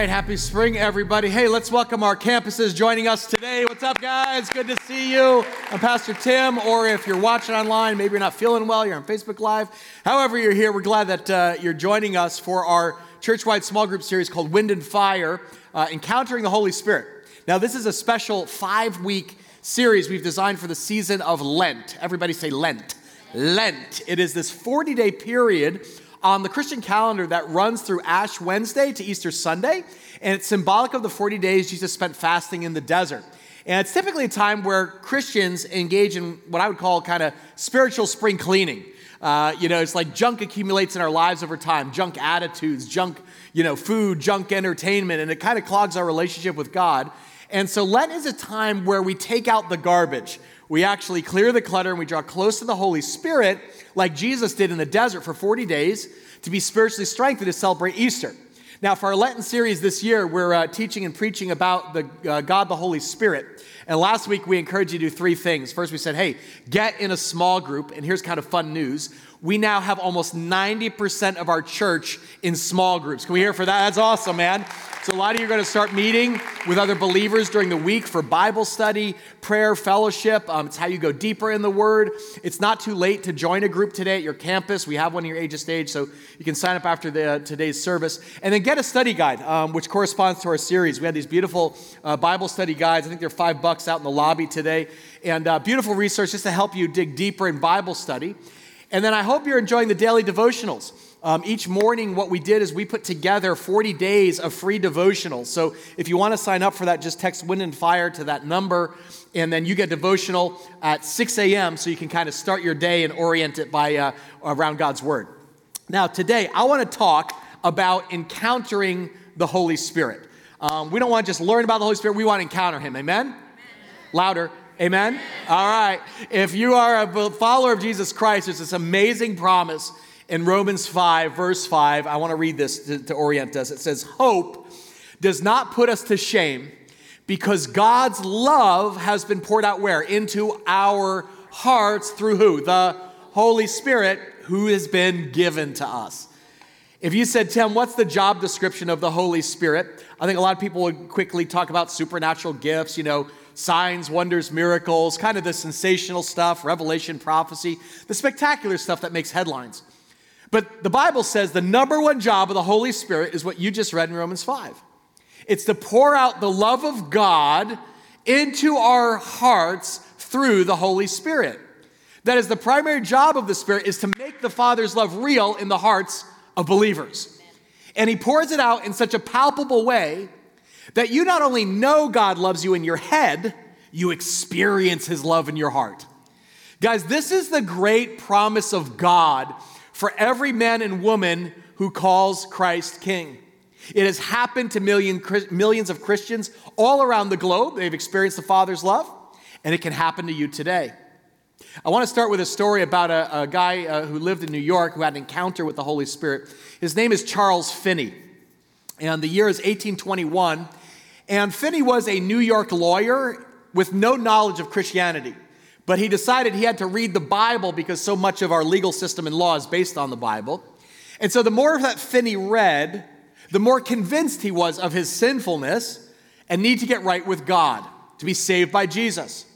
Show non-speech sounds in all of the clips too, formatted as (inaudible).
right, happy spring, everybody. Hey, let's welcome our campuses joining us today. What's up, guys? Good to see you. I'm Pastor Tim, or if you're watching online, maybe you're not feeling well, you're on Facebook Live. However, you're here, we're glad that uh, you're joining us for our church-wide small group series called Wind and Fire, uh, Encountering the Holy Spirit. Now, this is a special five-week series we've designed for the season of Lent. Everybody say Lent. Lent. It is this 40 day period on the Christian calendar that runs through Ash Wednesday to Easter Sunday, and it's symbolic of the 40 days Jesus spent fasting in the desert. And it's typically a time where Christians engage in what I would call kind of spiritual spring cleaning. Uh, you know, it's like junk accumulates in our lives over time junk attitudes, junk, you know, food, junk entertainment, and it kind of clogs our relationship with God. And so Lent is a time where we take out the garbage. We actually clear the clutter and we draw close to the Holy Spirit, like Jesus did in the desert for 40 days, to be spiritually strengthened to celebrate Easter. Now, for our Lenten series this year, we're uh, teaching and preaching about the uh, God, the Holy Spirit. And last week, we encouraged you to do three things. First, we said, hey, get in a small group. And here's kind of fun news we now have almost 90% of our church in small groups. Can we hear for that? That's awesome, man. So, a lot of you are going to start meeting with other believers during the week for Bible study, prayer, fellowship. Um, it's how you go deeper in the Word. It's not too late to join a group today at your campus. We have one in your age of stage, so you can sign up after the, uh, today's service. And then get a study guide, um, which corresponds to our series. We have these beautiful uh, Bible study guides. I think they're five bucks out in the lobby today. And uh, beautiful resource just to help you dig deeper in Bible study. And then I hope you're enjoying the daily devotionals. Um, each morning, what we did is we put together 40 days of free devotionals. So if you want to sign up for that, just text Wind and Fire to that number, and then you get devotional at 6 a.m. so you can kind of start your day and orient it by uh, around God's Word. Now, today, I want to talk about encountering the Holy Spirit. Um, we don't want to just learn about the Holy Spirit, we want to encounter Him. Amen? Amen. Louder. Amen? All right. If you are a follower of Jesus Christ, there's this amazing promise in Romans 5, verse 5. I want to read this to, to orient us. It says, Hope does not put us to shame because God's love has been poured out where? Into our hearts through who? The Holy Spirit who has been given to us. If you said, Tim, what's the job description of the Holy Spirit? I think a lot of people would quickly talk about supernatural gifts, you know, signs, wonders, miracles, kind of the sensational stuff, revelation, prophecy, the spectacular stuff that makes headlines. But the Bible says the number one job of the Holy Spirit is what you just read in Romans 5. It's to pour out the love of God into our hearts through the Holy Spirit. That is the primary job of the Spirit is to make the Father's love real in the hearts of believers. And he pours it out in such a palpable way that you not only know God loves you in your head, you experience his love in your heart. Guys, this is the great promise of God for every man and woman who calls Christ king. It has happened to million, millions of Christians all around the globe. They've experienced the Father's love, and it can happen to you today. I want to start with a story about a, a guy uh, who lived in New York who had an encounter with the Holy Spirit. His name is Charles Finney, and the year is 1821. And Finney was a New York lawyer with no knowledge of Christianity. But he decided he had to read the Bible because so much of our legal system and law is based on the Bible. And so the more that Finney read, the more convinced he was of his sinfulness and need to get right with God, to be saved by Jesus.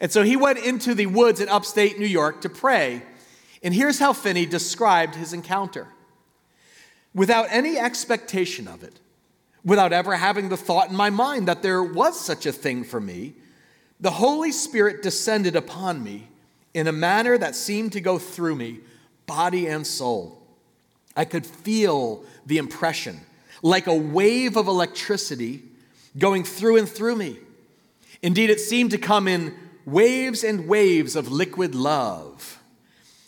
And so he went into the woods in upstate New York to pray. And here's how Finney described his encounter. Without any expectation of it, without ever having the thought in my mind that there was such a thing for me, the Holy Spirit descended upon me in a manner that seemed to go through me, body and soul. I could feel the impression, like a wave of electricity going through and through me. Indeed, it seemed to come in waves and waves of liquid love,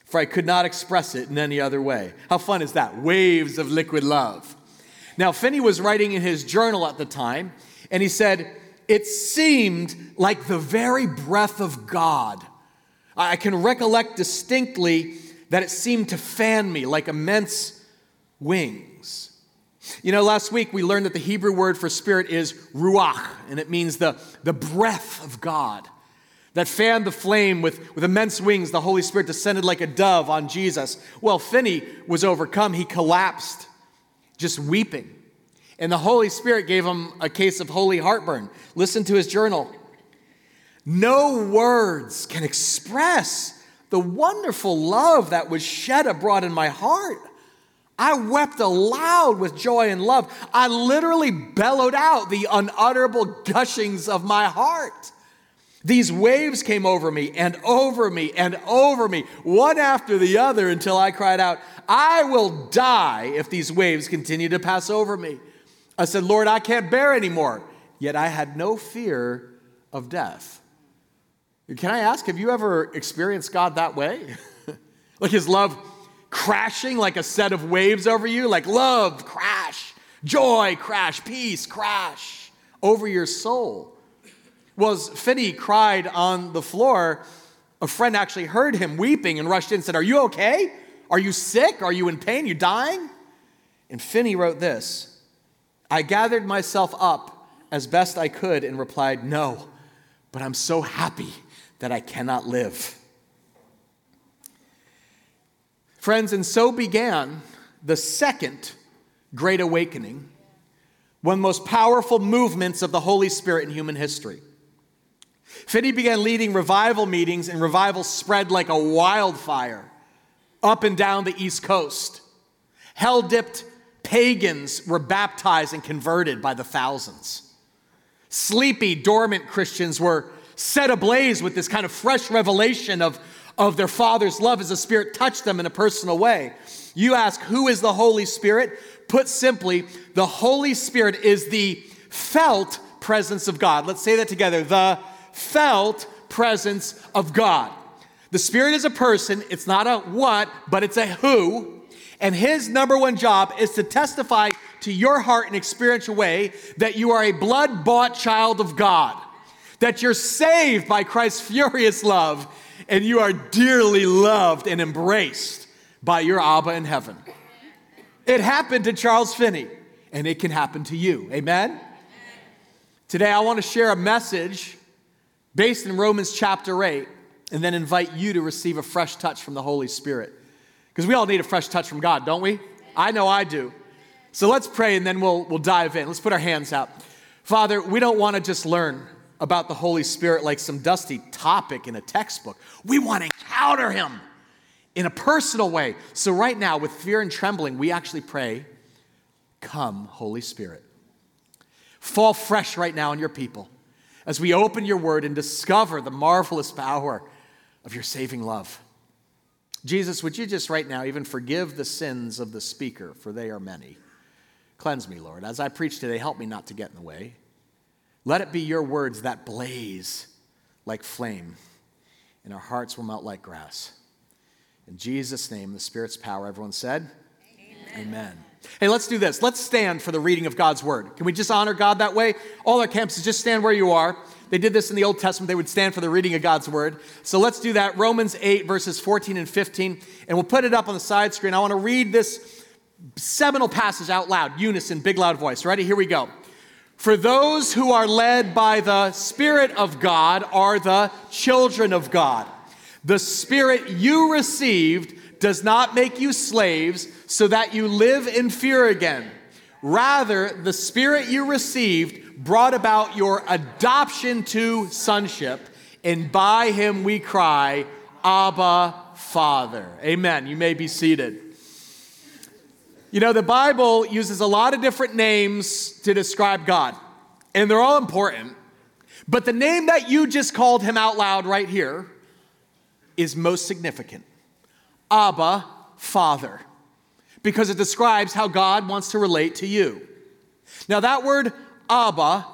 for I could not express it in any other way. How fun is that? Waves of liquid love. Now, Finney was writing in his journal at the time, and he said, It seemed like the very breath of God. I can recollect distinctly that it seemed to fan me like immense wings. You know, last week we learned that the Hebrew word for spirit is ruach, and it means the, the breath of God that fanned the flame with, with immense wings. The Holy Spirit descended like a dove on Jesus. Well, Finney was overcome. He collapsed just weeping. And the Holy Spirit gave him a case of holy heartburn. Listen to his journal. No words can express the wonderful love that was shed abroad in my heart. I wept aloud with joy and love. I literally bellowed out the unutterable gushings of my heart. These waves came over me and over me and over me, one after the other, until I cried out, I will die if these waves continue to pass over me. I said, Lord, I can't bear anymore. Yet I had no fear of death. Can I ask, have you ever experienced God that way? (laughs) like his love crashing like a set of waves over you, like love, crash, joy, crash, peace, crash over your soul. Was Finney cried on the floor, a friend actually heard him weeping and rushed in and said, Are you okay? Are you sick? Are you in pain? You dying? And Finney wrote this I gathered myself up as best I could and replied, No, but I'm so happy that I cannot live. Friends, and so began the second Great Awakening, one of the most powerful movements of the Holy Spirit in human history. Finney began leading revival meetings, and revival spread like a wildfire up and down the East Coast. Hell dipped pagans were baptized and converted by the thousands. Sleepy, dormant Christians were set ablaze with this kind of fresh revelation of, of their Father's love as the Spirit touched them in a personal way. You ask, who is the Holy Spirit? Put simply, the Holy Spirit is the felt presence of God. Let's say that together. The felt presence of God. The Spirit is a person, it's not a what, but it's a who. And his number one job is to testify to your heart in experiential way that you are a blood bought child of God, that you're saved by Christ's furious love, and you are dearly loved and embraced by your Abba in heaven. It happened to Charles Finney, and it can happen to you. Amen? Today, I want to share a message based in Romans chapter 8, and then invite you to receive a fresh touch from the Holy Spirit. Because we all need a fresh touch from God, don't we? I know I do. So let's pray and then we'll, we'll dive in. Let's put our hands out. Father, we don't want to just learn about the Holy Spirit like some dusty topic in a textbook. We want to encounter Him in a personal way. So, right now, with fear and trembling, we actually pray, Come, Holy Spirit. Fall fresh right now on your people as we open your word and discover the marvelous power of your saving love. Jesus, would you just right now even forgive the sins of the speaker, for they are many? Cleanse me, Lord. As I preach today, help me not to get in the way. Let it be your words that blaze like flame, and our hearts will melt like grass. In Jesus' name, the Spirit's power, everyone said, Amen. Amen. Hey, let's do this. Let's stand for the reading of God's word. Can we just honor God that way? All our campuses, just stand where you are. They did this in the Old Testament. They would stand for the reading of God's word. So let's do that. Romans 8, verses 14 and 15. And we'll put it up on the side screen. I want to read this seminal passage out loud, unison, big loud voice. Ready? Here we go. For those who are led by the Spirit of God are the children of God. The Spirit you received does not make you slaves so that you live in fear again. Rather, the Spirit you received brought about your adoption to sonship, and by him we cry, Abba, Father. Amen. You may be seated. You know, the Bible uses a lot of different names to describe God, and they're all important. But the name that you just called him out loud right here is most significant. Abba, Father, because it describes how God wants to relate to you. Now, that word Abba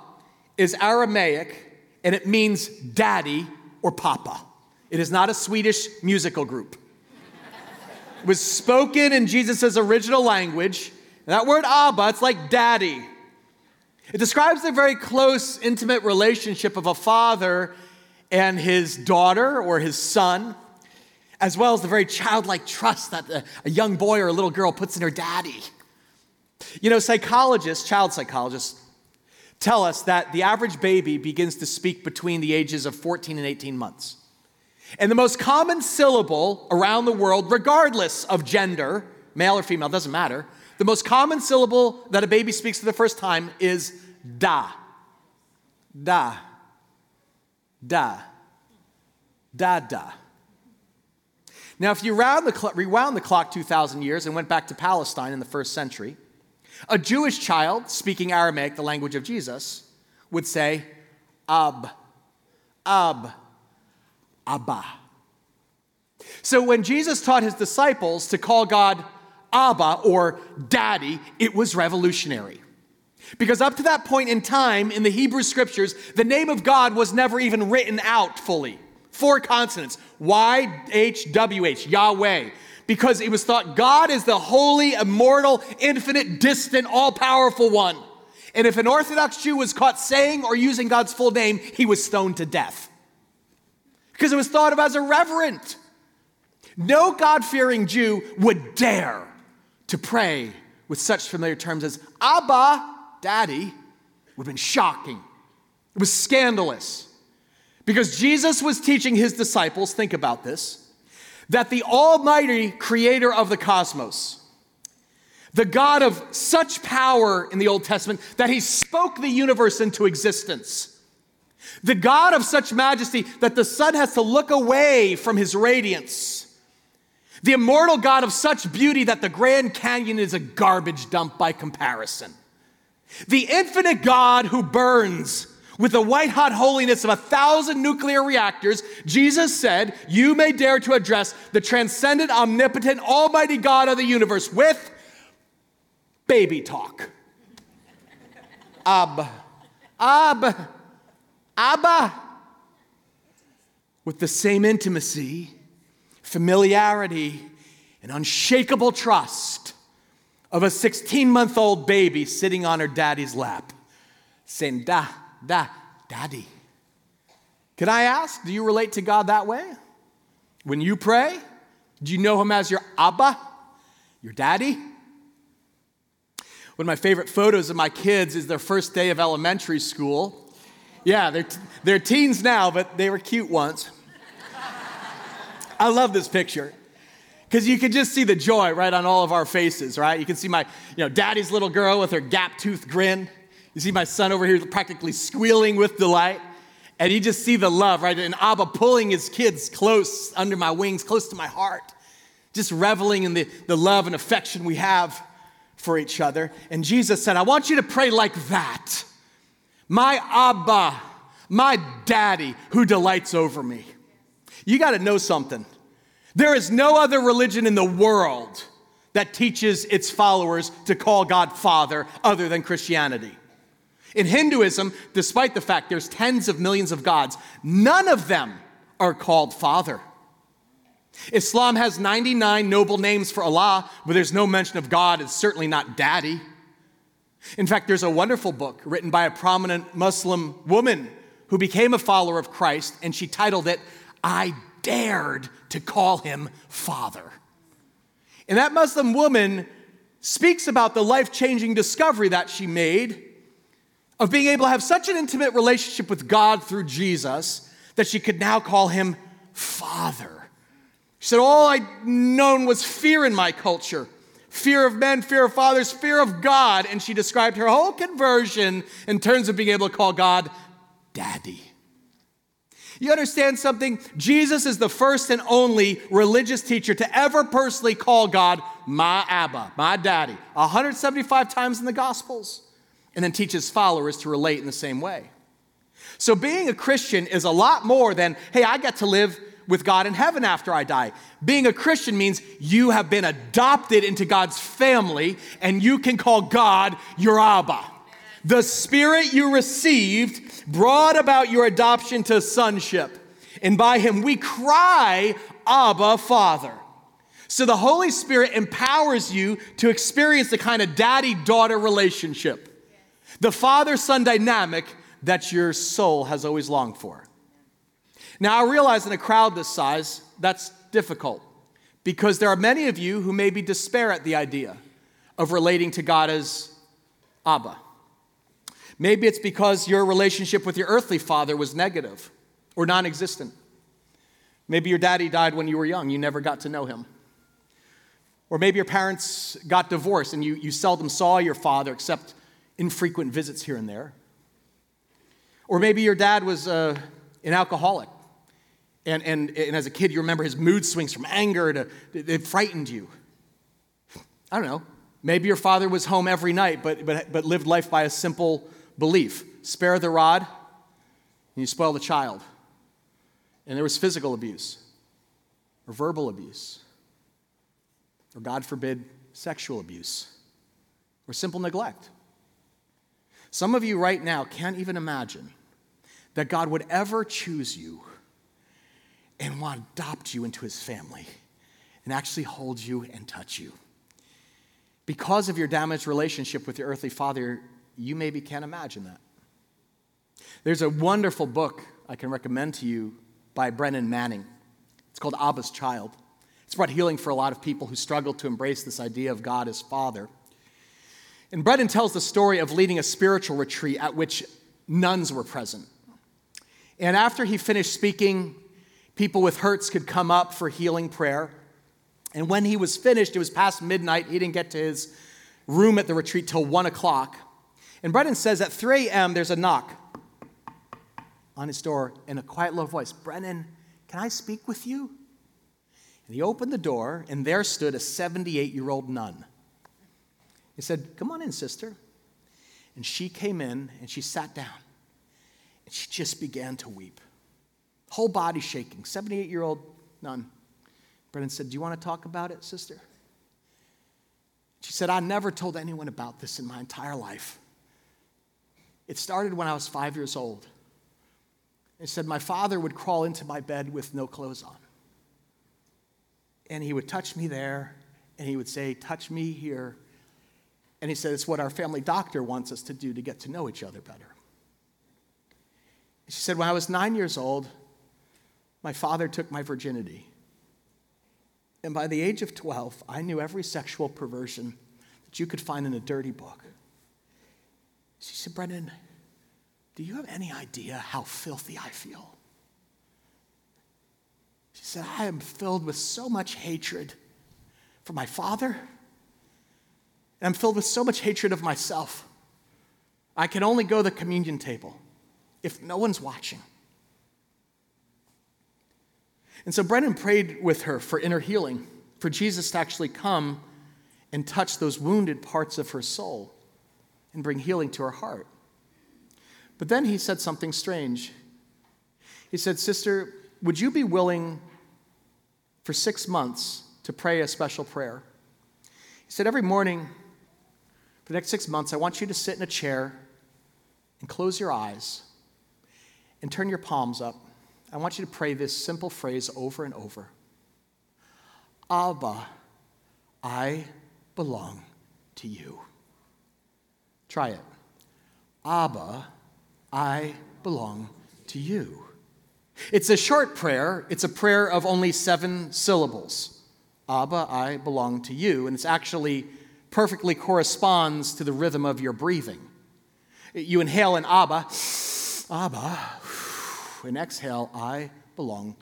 is Aramaic and it means daddy or papa. It is not a Swedish musical group. It was spoken in Jesus' original language. That word Abba, it's like daddy. It describes the very close, intimate relationship of a father and his daughter or his son as well as the very childlike trust that a young boy or a little girl puts in her daddy. You know, psychologists, child psychologists, tell us that the average baby begins to speak between the ages of 14 and 18 months. And the most common syllable around the world, regardless of gender, male or female, doesn't matter, The most common syllable that a baby speaks for the first time is da. Da. Da. Da da. Now, if you round the cl- rewound the clock 2,000 years and went back to Palestine in the first century, a Jewish child speaking Aramaic, the language of Jesus, would say, Ab, Ab, Abba. So when Jesus taught his disciples to call God Abba or Daddy, it was revolutionary. Because up to that point in time in the Hebrew scriptures, the name of God was never even written out fully. Four consonants Y H W H, Yahweh. Because it was thought God is the holy, immortal, infinite, distant, all powerful one. And if an Orthodox Jew was caught saying or using God's full name, he was stoned to death. Because it was thought of as irreverent. No God fearing Jew would dare to pray with such familiar terms as Abba, Daddy, would have been shocking. It was scandalous. Because Jesus was teaching his disciples, think about this, that the Almighty creator of the cosmos, the God of such power in the Old Testament that he spoke the universe into existence, the God of such majesty that the sun has to look away from his radiance, the immortal God of such beauty that the Grand Canyon is a garbage dump by comparison, the infinite God who burns with the white hot holiness of a thousand nuclear reactors, Jesus said, You may dare to address the transcendent, omnipotent, almighty God of the universe with baby talk. Ab, Ab, Abba. With the same intimacy, familiarity, and unshakable trust of a 16 month old baby sitting on her daddy's lap, saying, Da, da, daddy. Can I ask, do you relate to God that way? When you pray, do you know him as your Abba, your daddy? One of my favorite photos of my kids is their first day of elementary school. Yeah, they're, they're teens now, but they were cute once. I love this picture because you can just see the joy right on all of our faces, right? You can see my, you know, daddy's little girl with her gap tooth grin. You see my son over here practically squealing with delight. And you just see the love, right? And Abba pulling his kids close under my wings, close to my heart, just reveling in the, the love and affection we have for each other. And Jesus said, I want you to pray like that. My Abba, my daddy who delights over me. You got to know something. There is no other religion in the world that teaches its followers to call God Father other than Christianity. In Hinduism, despite the fact there's tens of millions of gods, none of them are called Father. Islam has 99 noble names for Allah, but there's no mention of God. It's certainly not Daddy. In fact, there's a wonderful book written by a prominent Muslim woman who became a follower of Christ, and she titled it, I Dared to Call Him Father. And that Muslim woman speaks about the life changing discovery that she made of being able to have such an intimate relationship with God through Jesus that she could now call him Father. She said, All I'd known was fear in my culture fear of men, fear of fathers, fear of God. And she described her whole conversion in terms of being able to call God Daddy. You understand something? Jesus is the first and only religious teacher to ever personally call God my Abba, my daddy, 175 times in the Gospels and then teach his followers to relate in the same way. So, being a Christian is a lot more than, hey, I get to live with God in heaven after I die. Being a Christian means you have been adopted into God's family and you can call God your Abba. The spirit you received brought about your adoption to sonship. And by him we cry, Abba, Father. So the Holy Spirit empowers you to experience the kind of daddy daughter relationship the father son dynamic that your soul has always longed for. Now, I realize in a crowd this size, that's difficult because there are many of you who maybe despair at the idea of relating to God as Abba. Maybe it's because your relationship with your earthly father was negative or non existent. Maybe your daddy died when you were young, you never got to know him. Or maybe your parents got divorced and you, you seldom saw your father except infrequent visits here and there. Or maybe your dad was uh, an alcoholic. And, and, and as a kid, you remember his mood swings from anger to, it frightened you. I don't know. Maybe your father was home every night, but, but, but lived life by a simple belief spare the rod, and you spoil the child. And there was physical abuse, or verbal abuse, or God forbid, sexual abuse, or simple neglect. Some of you right now can't even imagine that God would ever choose you and want to adopt you into his family and actually hold you and touch you. Because of your damaged relationship with your earthly father, you maybe can't imagine that. There's a wonderful book I can recommend to you by Brennan Manning. It's called Abba's Child. It's brought healing for a lot of people who struggle to embrace this idea of God as Father. And Brennan tells the story of leading a spiritual retreat at which nuns were present. And after he finished speaking, people with hurts could come up for healing prayer. And when he was finished, it was past midnight. He didn't get to his room at the retreat till one o'clock. And Brennan says at 3 a.m., there's a knock on his door in a quiet, low voice Brennan, can I speak with you? And he opened the door, and there stood a 78 year old nun. He said, Come on in, sister. And she came in and she sat down. And she just began to weep. Whole body shaking. 78 year old nun. Brennan said, Do you want to talk about it, sister? She said, I never told anyone about this in my entire life. It started when I was five years old. It said, My father would crawl into my bed with no clothes on. And he would touch me there, and he would say, Touch me here. And he said, It's what our family doctor wants us to do to get to know each other better. She said, When I was nine years old, my father took my virginity. And by the age of 12, I knew every sexual perversion that you could find in a dirty book. She said, Brennan, do you have any idea how filthy I feel? She said, I am filled with so much hatred for my father, and I'm filled with so much hatred of myself. I can only go to the communion table if no one's watching. And so Brennan prayed with her for inner healing, for Jesus to actually come and touch those wounded parts of her soul and bring healing to her heart. But then he said something strange. He said, Sister, would you be willing for six months to pray a special prayer? He said, Every morning the next six months, I want you to sit in a chair and close your eyes and turn your palms up. I want you to pray this simple phrase over and over Abba, I belong to you. Try it. Abba, I belong to you. It's a short prayer, it's a prayer of only seven syllables. Abba, I belong to you. And it's actually perfectly corresponds to the rhythm of your breathing. You inhale an Abba, Abba, and exhale, I belong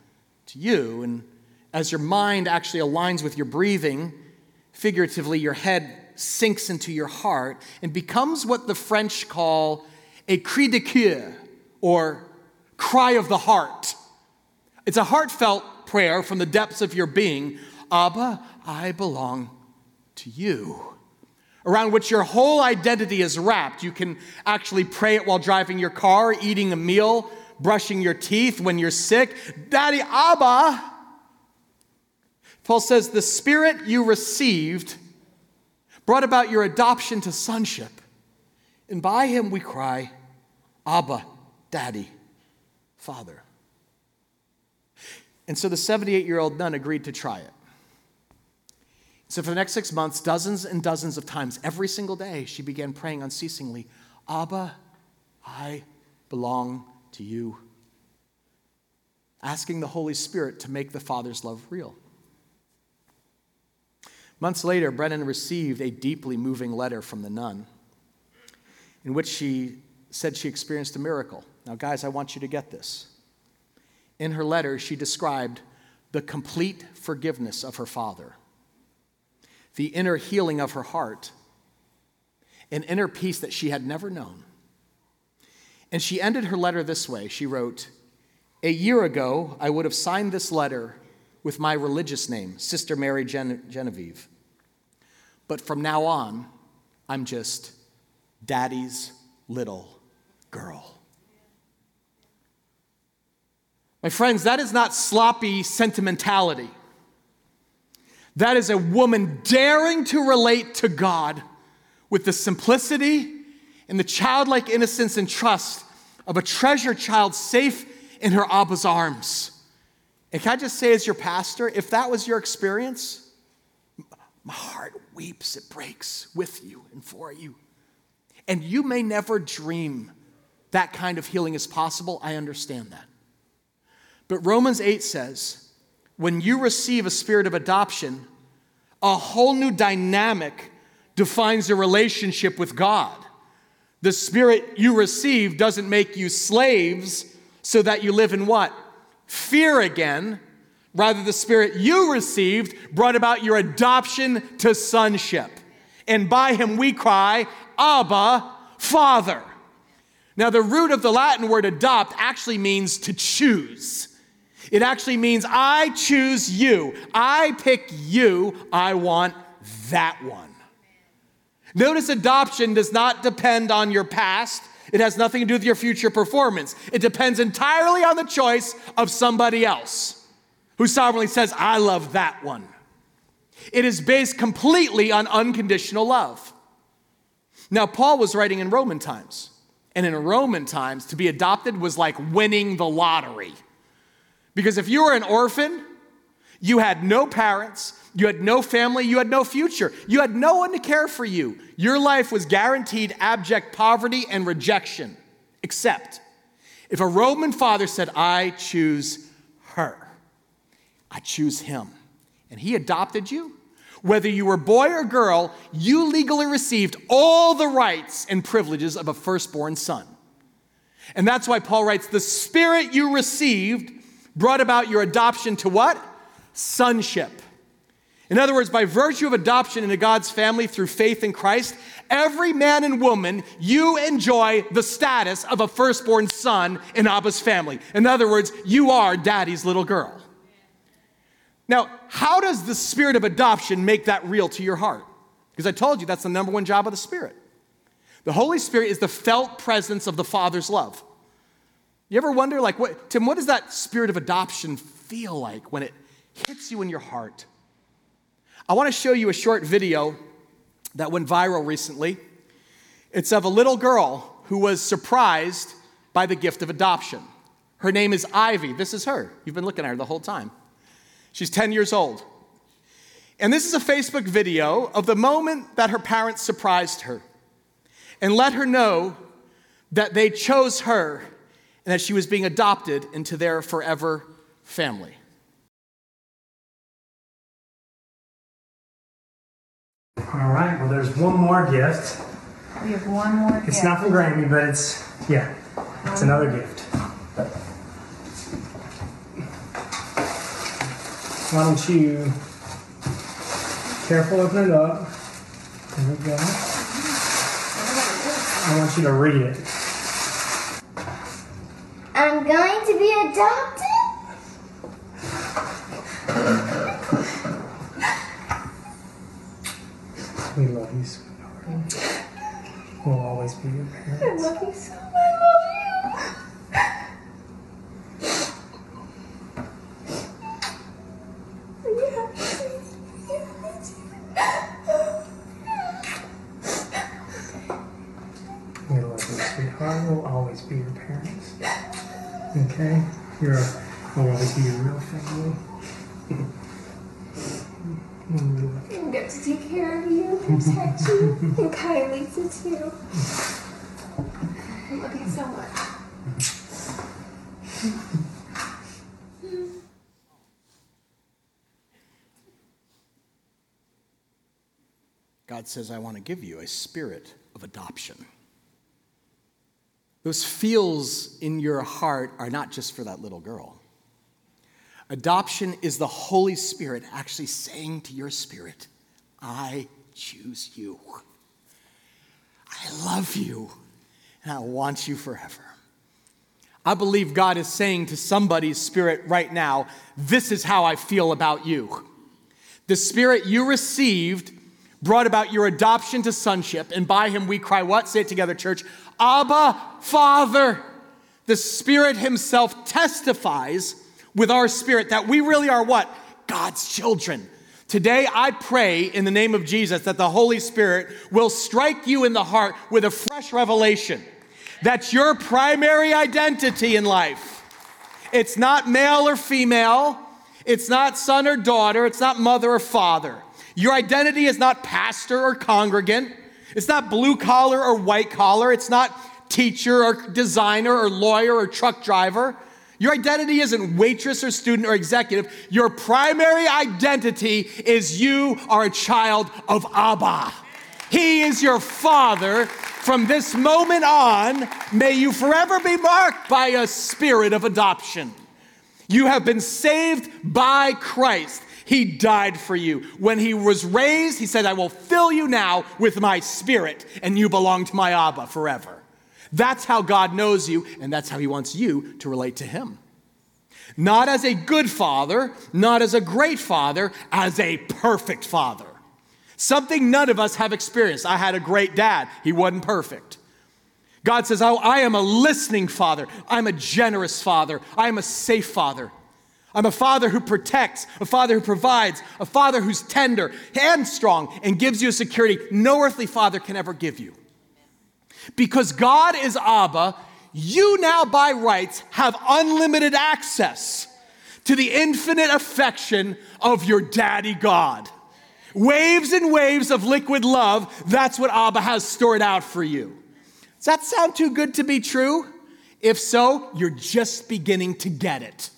to you. And as your mind actually aligns with your breathing, figuratively, your head sinks into your heart and becomes what the French call a cri de coeur, or cry of the heart. It's a heartfelt prayer from the depths of your being Abba, I belong to you. Around which your whole identity is wrapped. You can actually pray it while driving your car, eating a meal, brushing your teeth when you're sick. Daddy, Abba. Paul says, The spirit you received brought about your adoption to sonship. And by him we cry, Abba, Daddy, Father. And so the 78 year old nun agreed to try it. So for the next six months, dozens and dozens of times, every single day, she began praying unceasingly Abba, I belong to you. Asking the Holy Spirit to make the Father's love real. Months later, Brennan received a deeply moving letter from the nun in which she said she experienced a miracle. Now, guys, I want you to get this. In her letter, she described the complete forgiveness of her father. The inner healing of her heart, an inner peace that she had never known. And she ended her letter this way She wrote, A year ago, I would have signed this letter with my religious name, Sister Mary Gen- Genevieve. But from now on, I'm just daddy's little girl. My friends, that is not sloppy sentimentality. That is a woman daring to relate to God with the simplicity and the childlike innocence and trust of a treasure child safe in her Abba's arms. And can I just say, as your pastor, if that was your experience, my heart weeps, it breaks with you and for you. And you may never dream that kind of healing is possible. I understand that. But Romans 8 says, when you receive a spirit of adoption, a whole new dynamic defines your relationship with God. The spirit you receive doesn't make you slaves so that you live in what? Fear again. Rather, the spirit you received brought about your adoption to sonship. And by him we cry, Abba, Father. Now, the root of the Latin word adopt actually means to choose. It actually means I choose you. I pick you. I want that one. Notice adoption does not depend on your past. It has nothing to do with your future performance. It depends entirely on the choice of somebody else who sovereignly says, I love that one. It is based completely on unconditional love. Now, Paul was writing in Roman times. And in Roman times, to be adopted was like winning the lottery. Because if you were an orphan, you had no parents, you had no family, you had no future, you had no one to care for you. Your life was guaranteed abject poverty and rejection, except if a Roman father said, I choose her, I choose him, and he adopted you. Whether you were boy or girl, you legally received all the rights and privileges of a firstborn son. And that's why Paul writes, The spirit you received brought about your adoption to what? Sonship. In other words, by virtue of adoption into God's family through faith in Christ, every man and woman, you enjoy the status of a firstborn son in Abba's family. In other words, you are daddy's little girl. Now, how does the spirit of adoption make that real to your heart? Because I told you that's the number one job of the Spirit. The Holy Spirit is the felt presence of the Father's love. You ever wonder, like, what, Tim, what does that spirit of adoption feel like when it hits you in your heart? I want to show you a short video that went viral recently. It's of a little girl who was surprised by the gift of adoption. Her name is Ivy. This is her. You've been looking at her the whole time. She's 10 years old. And this is a Facebook video of the moment that her parents surprised her and let her know that they chose her and that she was being adopted into their forever family. All right, well, there's one more gift. We have one more It's gift. not from Grammy, but it's, yeah, it's another gift. Why don't you careful open it up? There we go. I want you to read it. I'm going to be adopted? We love you, sweetheart. We'll always be your I parents. love you so much. I love you. Yeah. We love you, sweetheart. We'll always be your parents. Okay? You're a, we'll always be your real family. We love you. I'm going to take care of you, protect you, and Kai Lisa too. I love you so much. God says, I want to give you a spirit of adoption. Those feels in your heart are not just for that little girl. Adoption is the Holy Spirit actually saying to your spirit, I choose you. I love you, and I want you forever. I believe God is saying to somebody's spirit right now, This is how I feel about you. The spirit you received brought about your adoption to sonship, and by him we cry, What? Say it together, church. Abba, Father. The Spirit Himself testifies with our spirit that we really are what? God's children. Today, I pray in the name of Jesus that the Holy Spirit will strike you in the heart with a fresh revelation that's your primary identity in life. It's not male or female, it's not son or daughter, it's not mother or father. Your identity is not pastor or congregant, it's not blue collar or white collar, it's not teacher or designer or lawyer or truck driver. Your identity isn't waitress or student or executive. Your primary identity is you are a child of Abba. He is your father. From this moment on, may you forever be marked by a spirit of adoption. You have been saved by Christ. He died for you. When he was raised, he said, I will fill you now with my spirit, and you belong to my Abba forever. That's how God knows you, and that's how He wants you to relate to Him. Not as a good father, not as a great father, as a perfect father. Something none of us have experienced. I had a great dad, he wasn't perfect. God says, Oh, I am a listening father. I'm a generous father. I am a safe father. I'm a father who protects, a father who provides, a father who's tender and strong and gives you a security no earthly father can ever give you. Because God is Abba, you now by rights have unlimited access to the infinite affection of your daddy God. Waves and waves of liquid love, that's what Abba has stored out for you. Does that sound too good to be true? If so, you're just beginning to get it.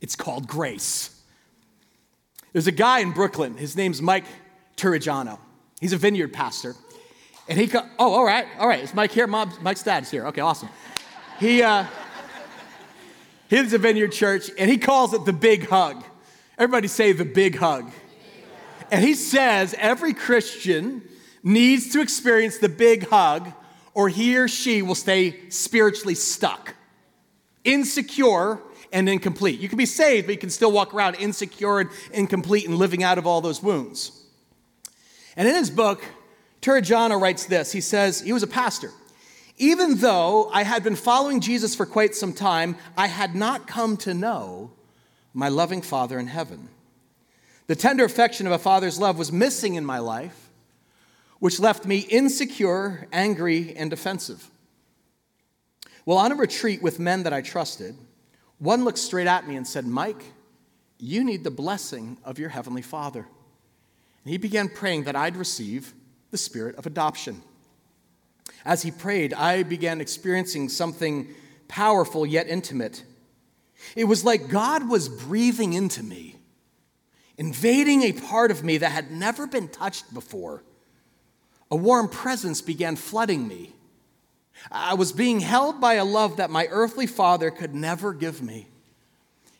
It's called grace. There's a guy in Brooklyn, his name's Mike Turrigiano. He's a vineyard pastor. And he, co- oh, all right, all right. It's Mike here? Mom, Mike's dad's here. Okay, awesome. He, uh, he lives a vineyard church, and he calls it the big hug. Everybody say the big hug. And he says every Christian needs to experience the big hug, or he or she will stay spiritually stuck, insecure, and incomplete. You can be saved, but you can still walk around insecure and incomplete and living out of all those wounds. And in his book, Turrigiano writes this He says, he was a pastor. Even though I had been following Jesus for quite some time, I had not come to know my loving Father in heaven. The tender affection of a father's love was missing in my life, which left me insecure, angry, and defensive. Well, on a retreat with men that I trusted, one looked straight at me and said, Mike, you need the blessing of your heavenly Father. And he began praying that I'd receive the spirit of adoption. As he prayed, I began experiencing something powerful yet intimate. It was like God was breathing into me, invading a part of me that had never been touched before. A warm presence began flooding me. I was being held by a love that my earthly father could never give me.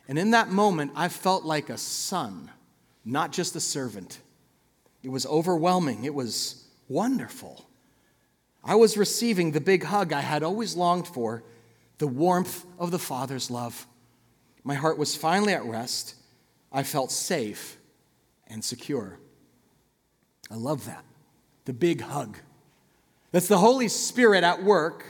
And in that moment, I felt like a son, not just a servant. It was overwhelming. It was wonderful. I was receiving the big hug I had always longed for, the warmth of the Father's love. My heart was finally at rest. I felt safe and secure. I love that. The big hug. That's the Holy Spirit at work,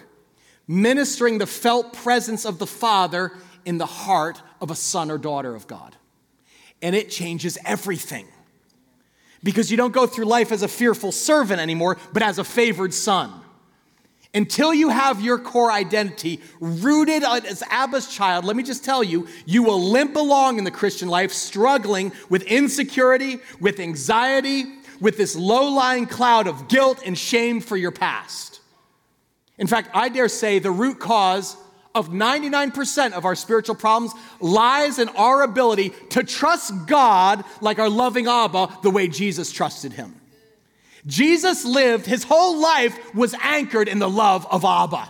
ministering the felt presence of the Father in the heart of a son or daughter of God. And it changes everything because you don't go through life as a fearful servant anymore, but as a favored son. Until you have your core identity rooted as Abba's child, let me just tell you, you will limp along in the Christian life, struggling with insecurity, with anxiety, with this low lying cloud of guilt and shame for your past. In fact, I dare say the root cause of 99% of our spiritual problems lies in our ability to trust God like our loving Abba the way Jesus trusted him. Jesus lived, his whole life was anchored in the love of Abba.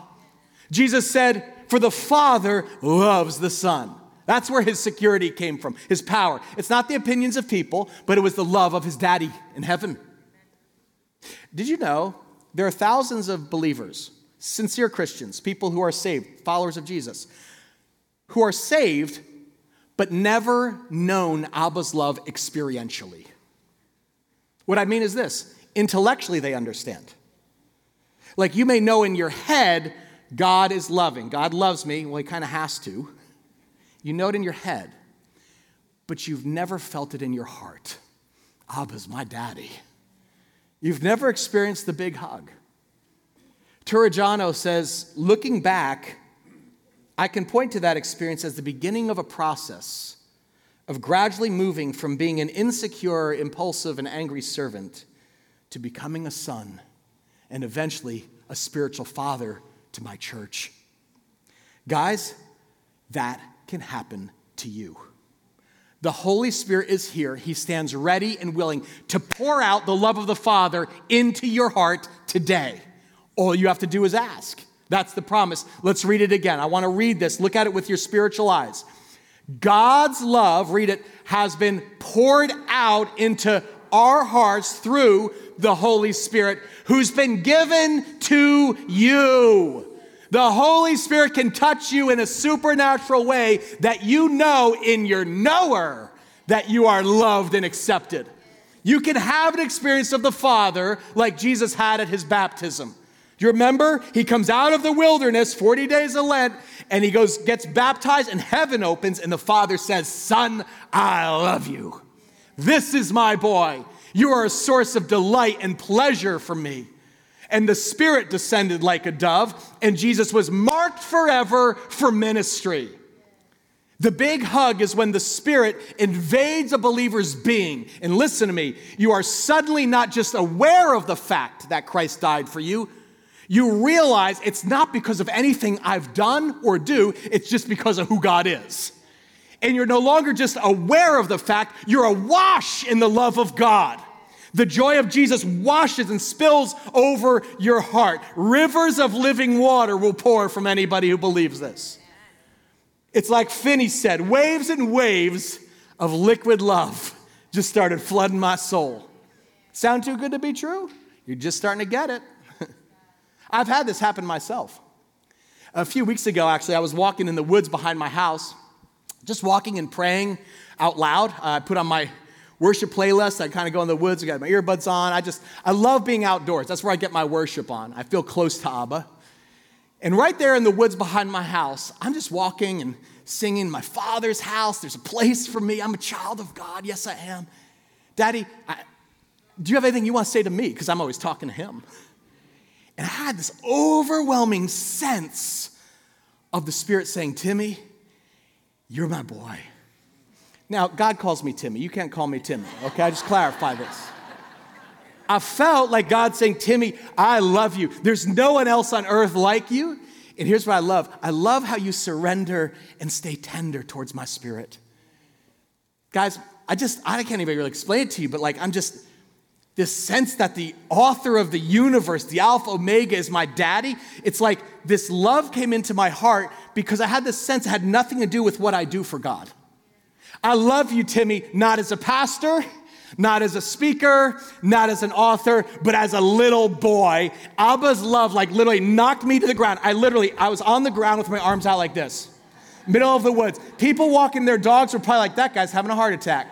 Jesus said, For the Father loves the Son. That's where his security came from, his power. It's not the opinions of people, but it was the love of his daddy in heaven. Did you know there are thousands of believers, sincere Christians, people who are saved, followers of Jesus, who are saved but never known Abba's love experientially? What I mean is this intellectually, they understand. Like you may know in your head, God is loving. God loves me. Well, he kind of has to. You know it in your head, but you've never felt it in your heart. Abba's my daddy. You've never experienced the big hug. Turrigiano says, looking back, I can point to that experience as the beginning of a process of gradually moving from being an insecure, impulsive, and angry servant to becoming a son and eventually a spiritual father to my church. Guys, that can happen to you. The Holy Spirit is here. He stands ready and willing to pour out the love of the Father into your heart today. All you have to do is ask. That's the promise. Let's read it again. I want to read this. Look at it with your spiritual eyes. God's love, read it, has been poured out into our hearts through the Holy Spirit who's been given to you. The Holy Spirit can touch you in a supernatural way that you know in your knower that you are loved and accepted. You can have an experience of the Father like Jesus had at his baptism. Do you remember? He comes out of the wilderness, 40 days of Lent, and he goes, gets baptized, and heaven opens, and the Father says, Son, I love you. This is my boy. You are a source of delight and pleasure for me and the Spirit descended like a dove, and Jesus was marked forever for ministry. The big hug is when the Spirit invades a believer's being. And listen to me, you are suddenly not just aware of the fact that Christ died for you, you realize it's not because of anything I've done or do, it's just because of who God is. And you're no longer just aware of the fact, you're awash in the love of God. The joy of Jesus washes and spills over your heart. Rivers of living water will pour from anybody who believes this. It's like Finney said waves and waves of liquid love just started flooding my soul. Sound too good to be true? You're just starting to get it. I've had this happen myself. A few weeks ago, actually, I was walking in the woods behind my house, just walking and praying out loud. Uh, I put on my worship playlist. I kind of go in the woods, I got my earbuds on. I just, I love being outdoors. That's where I get my worship on. I feel close to Abba. And right there in the woods behind my house, I'm just walking and singing my father's house. There's a place for me. I'm a child of God. Yes, I am. Daddy, I, do you have anything you want to say to me? Because I'm always talking to him. And I had this overwhelming sense of the Spirit saying, Timmy, you're my boy. Now, God calls me Timmy. You can't call me Timmy, okay? I just clarify this. I felt like God saying, Timmy, I love you. There's no one else on earth like you. And here's what I love I love how you surrender and stay tender towards my spirit. Guys, I just, I can't even really explain it to you, but like, I'm just, this sense that the author of the universe, the Alpha Omega, is my daddy. It's like this love came into my heart because I had this sense it had nothing to do with what I do for God. I love you, Timmy, not as a pastor, not as a speaker, not as an author, but as a little boy. Abba's love, like, literally knocked me to the ground. I literally, I was on the ground with my arms out like this, middle of the woods. People walking their dogs were probably like, that guy's having a heart attack.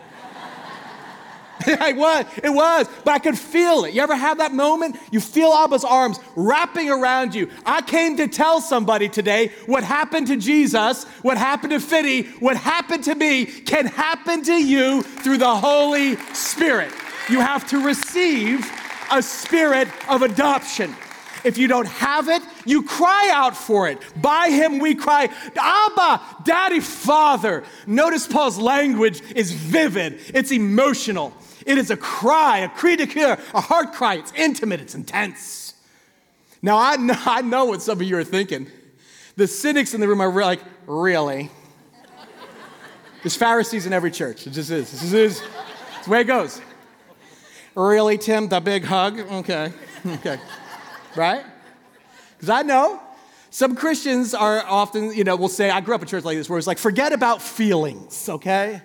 (laughs) it was, it was, but I could feel it. You ever have that moment? You feel Abba's arms wrapping around you. I came to tell somebody today what happened to Jesus, what happened to Finney, what happened to me can happen to you through the Holy Spirit. You have to receive a spirit of adoption. If you don't have it, you cry out for it. By him we cry, Abba, Daddy, Father. Notice Paul's language is vivid, it's emotional. It is a cry, a cri de coeur, a heart cry. It's intimate, it's intense. Now, I know, (laughs) I know what some of you are thinking. The cynics in the room are like, really? There's Pharisees in every church. It just is. This is, is the way it goes. Really, Tim? The big hug? Okay. Okay. Right? Because I know some Christians are often, you know, will say, I grew up in church like this, where it's like, forget about feelings, okay?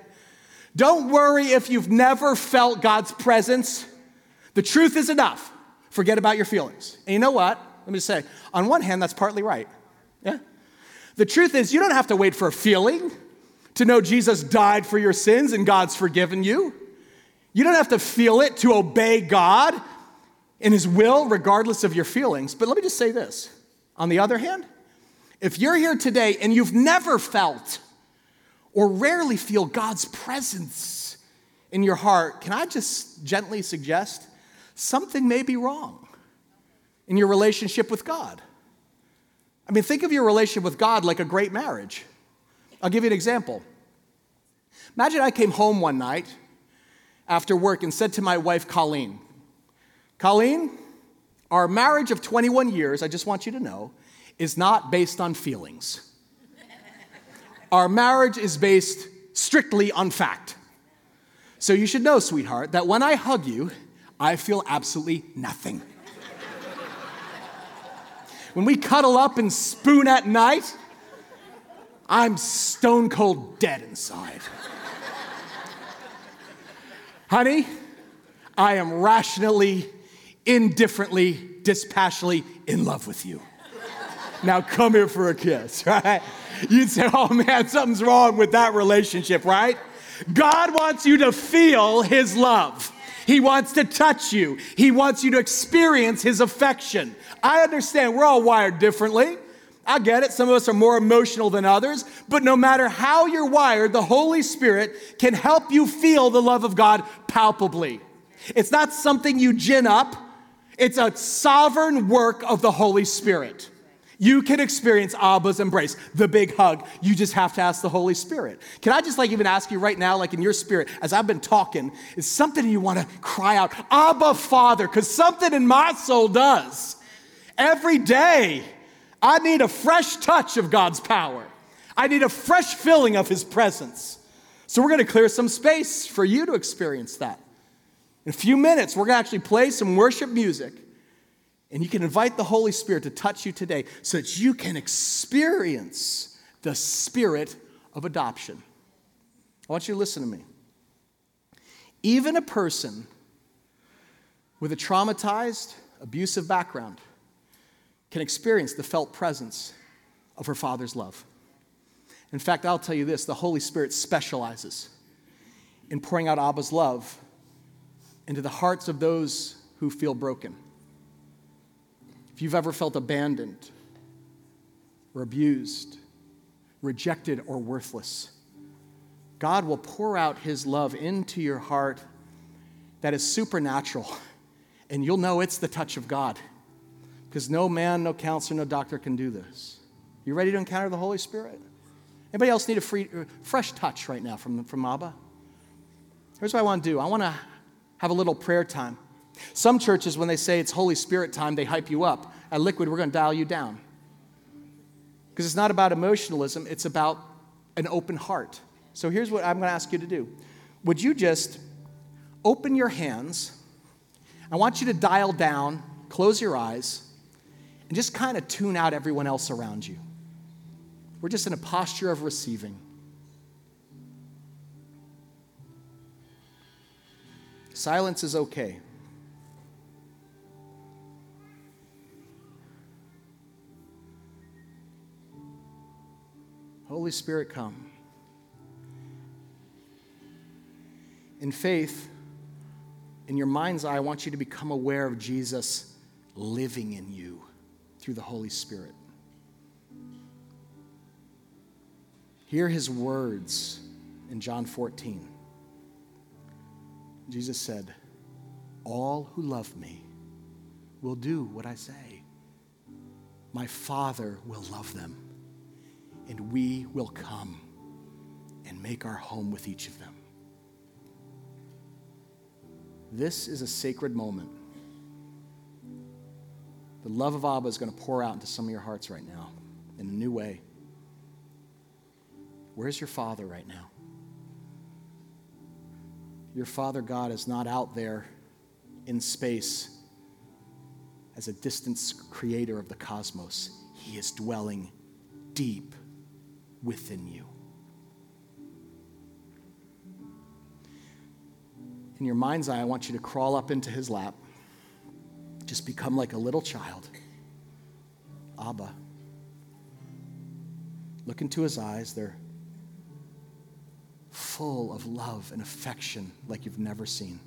Don't worry if you've never felt God's presence. The truth is enough. forget about your feelings. And you know what? Let me just say, on one hand, that's partly right. Yeah? The truth is, you don't have to wait for a feeling to know Jesus died for your sins and God's forgiven you. You don't have to feel it to obey God in His will, regardless of your feelings. But let me just say this. On the other hand, if you're here today and you've never felt or rarely feel God's presence in your heart, can I just gently suggest something may be wrong in your relationship with God? I mean, think of your relationship with God like a great marriage. I'll give you an example. Imagine I came home one night after work and said to my wife, Colleen, Colleen, our marriage of 21 years, I just want you to know, is not based on feelings. Our marriage is based strictly on fact. So you should know, sweetheart, that when I hug you, I feel absolutely nothing. when we cuddle up and spoon at night, I'm stone cold dead inside. Honey, I am rationally, indifferently, dispassionately in love with you. Now come here for a kiss, (laughs) right? You'd say, oh man, something's wrong with that relationship, right? God wants you to feel His love. He wants to touch you. He wants you to experience His affection. I understand we're all wired differently. I get it. Some of us are more emotional than others, but no matter how you're wired, the Holy Spirit can help you feel the love of God palpably. It's not something you gin up, it's a sovereign work of the Holy Spirit. You can experience Abba's embrace, the big hug. You just have to ask the Holy Spirit. Can I just like even ask you right now, like in your spirit, as I've been talking, is something you want to cry out, Abba Father, because something in my soul does. Every day, I need a fresh touch of God's power. I need a fresh filling of His presence. So we're going to clear some space for you to experience that. In a few minutes, we're going to actually play some worship music. And you can invite the Holy Spirit to touch you today so that you can experience the spirit of adoption. I want you to listen to me. Even a person with a traumatized, abusive background can experience the felt presence of her Father's love. In fact, I'll tell you this the Holy Spirit specializes in pouring out Abba's love into the hearts of those who feel broken. If you've ever felt abandoned or abused, rejected or worthless, God will pour out His love into your heart that is supernatural, and you'll know it's the touch of God because no man, no counselor, no doctor can do this. You ready to encounter the Holy Spirit? Anybody else need a free, uh, fresh touch right now from, from Abba? Here's what I want to do I want to have a little prayer time. Some churches, when they say it's Holy Spirit time, they hype you up. At Liquid, we're going to dial you down. Because it's not about emotionalism, it's about an open heart. So here's what I'm going to ask you to do Would you just open your hands? I want you to dial down, close your eyes, and just kind of tune out everyone else around you. We're just in a posture of receiving. Silence is okay. Holy Spirit, come. In faith, in your mind's eye, I want you to become aware of Jesus living in you through the Holy Spirit. Hear his words in John 14. Jesus said, All who love me will do what I say. My Father will love them, and we will come and make our home with each of them. This is a sacred moment. The love of Abba is going to pour out into some of your hearts right now in a new way. Where's your father right now? Your father God is not out there in space as a distant creator of the cosmos, he is dwelling deep within you. In your mind's eye, I want you to crawl up into his lap Just become like a little child. Abba. Look into his eyes. They're full of love and affection like you've never seen.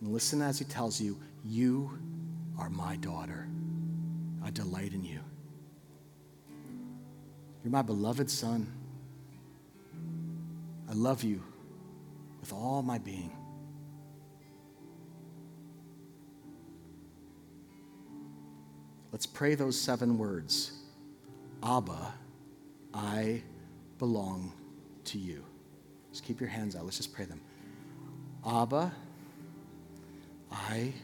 And listen as he tells you, You are my daughter. I delight in you. You're my beloved son. I love you with all my being. Let's pray those seven words Abba, I belong to you. Just keep your hands out. Let's just pray them. Abba, I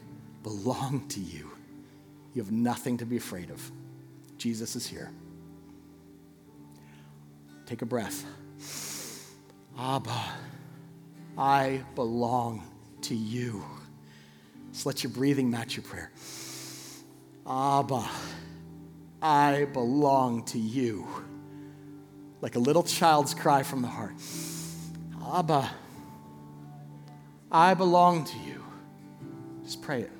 belong to you. You have nothing to be afraid of. Jesus is here. Take a breath. Abba, I belong to you. Just let your breathing match your prayer. Abba, I belong to you. Like a little child's cry from the heart. Abba, I belong to you. Just pray it.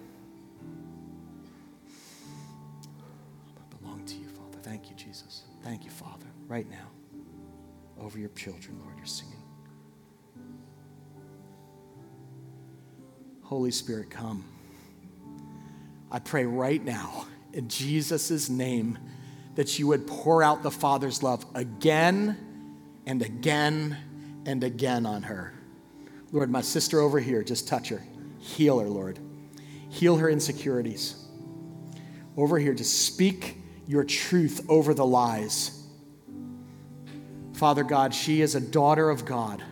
I belong to you, Father. Thank you, Jesus. Thank you, Father, right now, over your children, Lord, you're singing. Holy Spirit, come. I pray right now in Jesus' name that you would pour out the Father's love again and again and again on her. Lord, my sister over here, just touch her. Heal her, Lord. Heal her insecurities. Over here, just speak your truth over the lies. Father God, she is a daughter of God.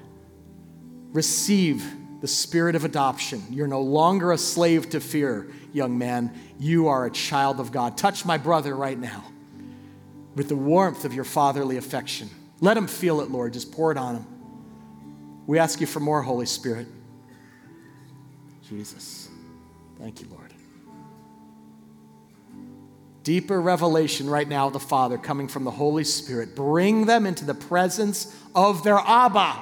Receive the spirit of adoption. You're no longer a slave to fear, young man. You are a child of God. Touch my brother right now with the warmth of your fatherly affection. Let him feel it, Lord. Just pour it on him. We ask you for more, Holy Spirit. Jesus. Thank you, Lord. Deeper revelation right now of the Father coming from the Holy Spirit. Bring them into the presence of their Abba.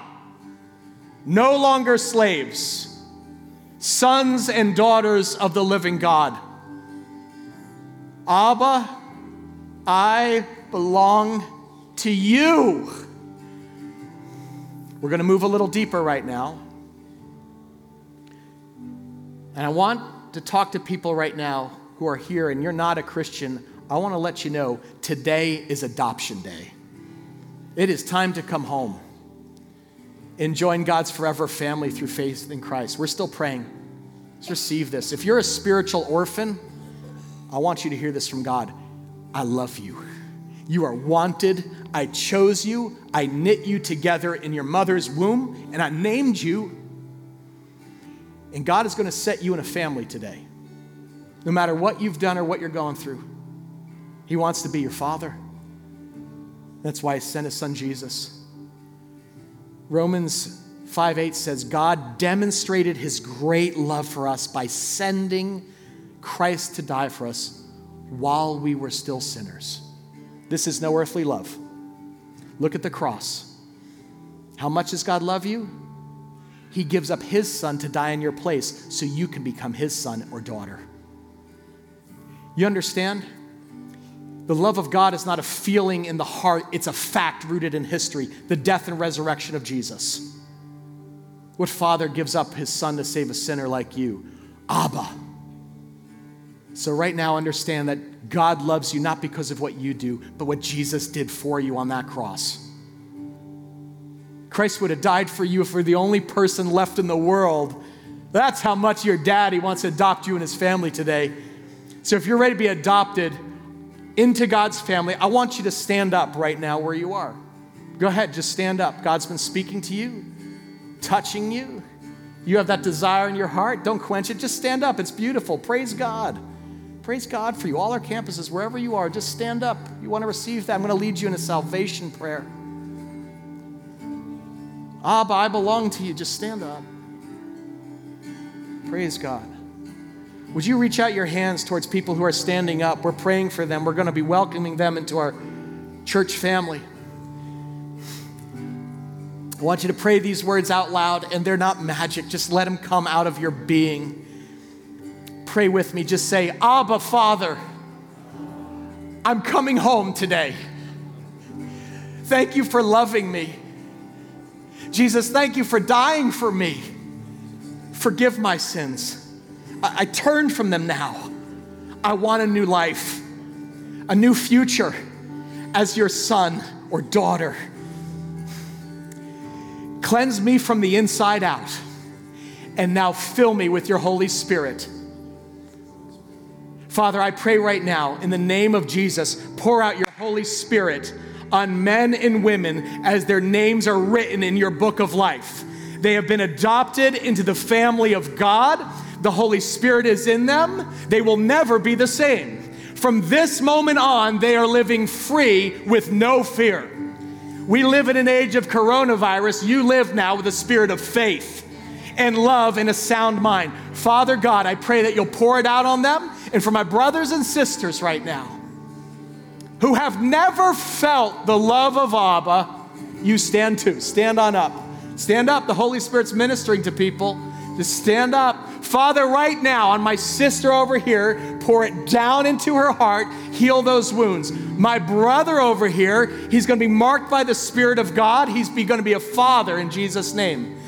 No longer slaves, sons and daughters of the living God. Abba, I belong to you. We're going to move a little deeper right now. And I want to talk to people right now who are here and you're not a Christian. I want to let you know today is adoption day. It is time to come home and join God's forever family through faith in Christ. We're still praying. Let's receive this. If you're a spiritual orphan, I want you to hear this from God. I love you. You are wanted. I chose you. I knit you together in your mother's womb, and I named you. And God is going to set you in a family today. No matter what you've done or what you're going through, He wants to be your father. That's why He sent His Son Jesus. Romans 5 8 says, God demonstrated His great love for us by sending Christ to die for us while we were still sinners. This is no earthly love. Look at the cross. How much does God love you? He gives up His Son to die in your place so you can become His son or daughter. You understand? The love of God is not a feeling in the heart, it's a fact rooted in history the death and resurrection of Jesus. What father gives up his son to save a sinner like you? Abba. So, right now, understand that God loves you not because of what you do, but what Jesus did for you on that cross. Christ would have died for you if we're the only person left in the world. That's how much your daddy wants to adopt you and his family today. So, if you're ready to be adopted into God's family, I want you to stand up right now where you are. Go ahead, just stand up. God's been speaking to you, touching you. You have that desire in your heart. Don't quench it. Just stand up. It's beautiful. Praise God. Praise God for you. All our campuses, wherever you are, just stand up. You want to receive that? I'm going to lead you in a salvation prayer. Abba, I belong to you. Just stand up. Praise God. Would you reach out your hands towards people who are standing up? We're praying for them. We're going to be welcoming them into our church family. I want you to pray these words out loud, and they're not magic. Just let them come out of your being. Pray with me. Just say, Abba, Father, I'm coming home today. Thank you for loving me. Jesus, thank you for dying for me. Forgive my sins. I, I turn from them now. I want a new life, a new future as your son or daughter. Cleanse me from the inside out, and now fill me with your Holy Spirit. Father, I pray right now in the name of Jesus, pour out your Holy Spirit on men and women as their names are written in your book of life. They have been adopted into the family of God. The Holy Spirit is in them. They will never be the same. From this moment on, they are living free with no fear. We live in an age of coronavirus. You live now with a spirit of faith and love and a sound mind. Father God, I pray that you'll pour it out on them. And for my brothers and sisters right now who have never felt the love of Abba, you stand too. Stand on up. Stand up. The Holy Spirit's ministering to people. Just stand up. Father, right now, on my sister over here, pour it down into her heart, heal those wounds. My brother over here, he's going to be marked by the Spirit of God. He's going to be a father in Jesus' name.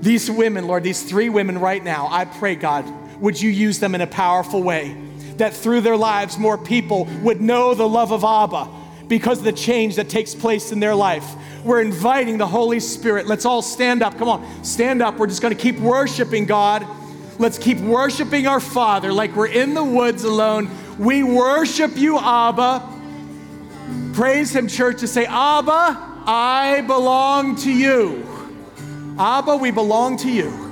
These women, Lord, these three women right now, I pray, God, would you use them in a powerful way? That through their lives, more people would know the love of Abba because of the change that takes place in their life. We're inviting the Holy Spirit. Let's all stand up. Come on, stand up. We're just going to keep worshiping God. Let's keep worshiping our Father like we're in the woods alone. We worship you, Abba. Praise Him, church, to say, Abba, I belong to you. Abba, we belong to you.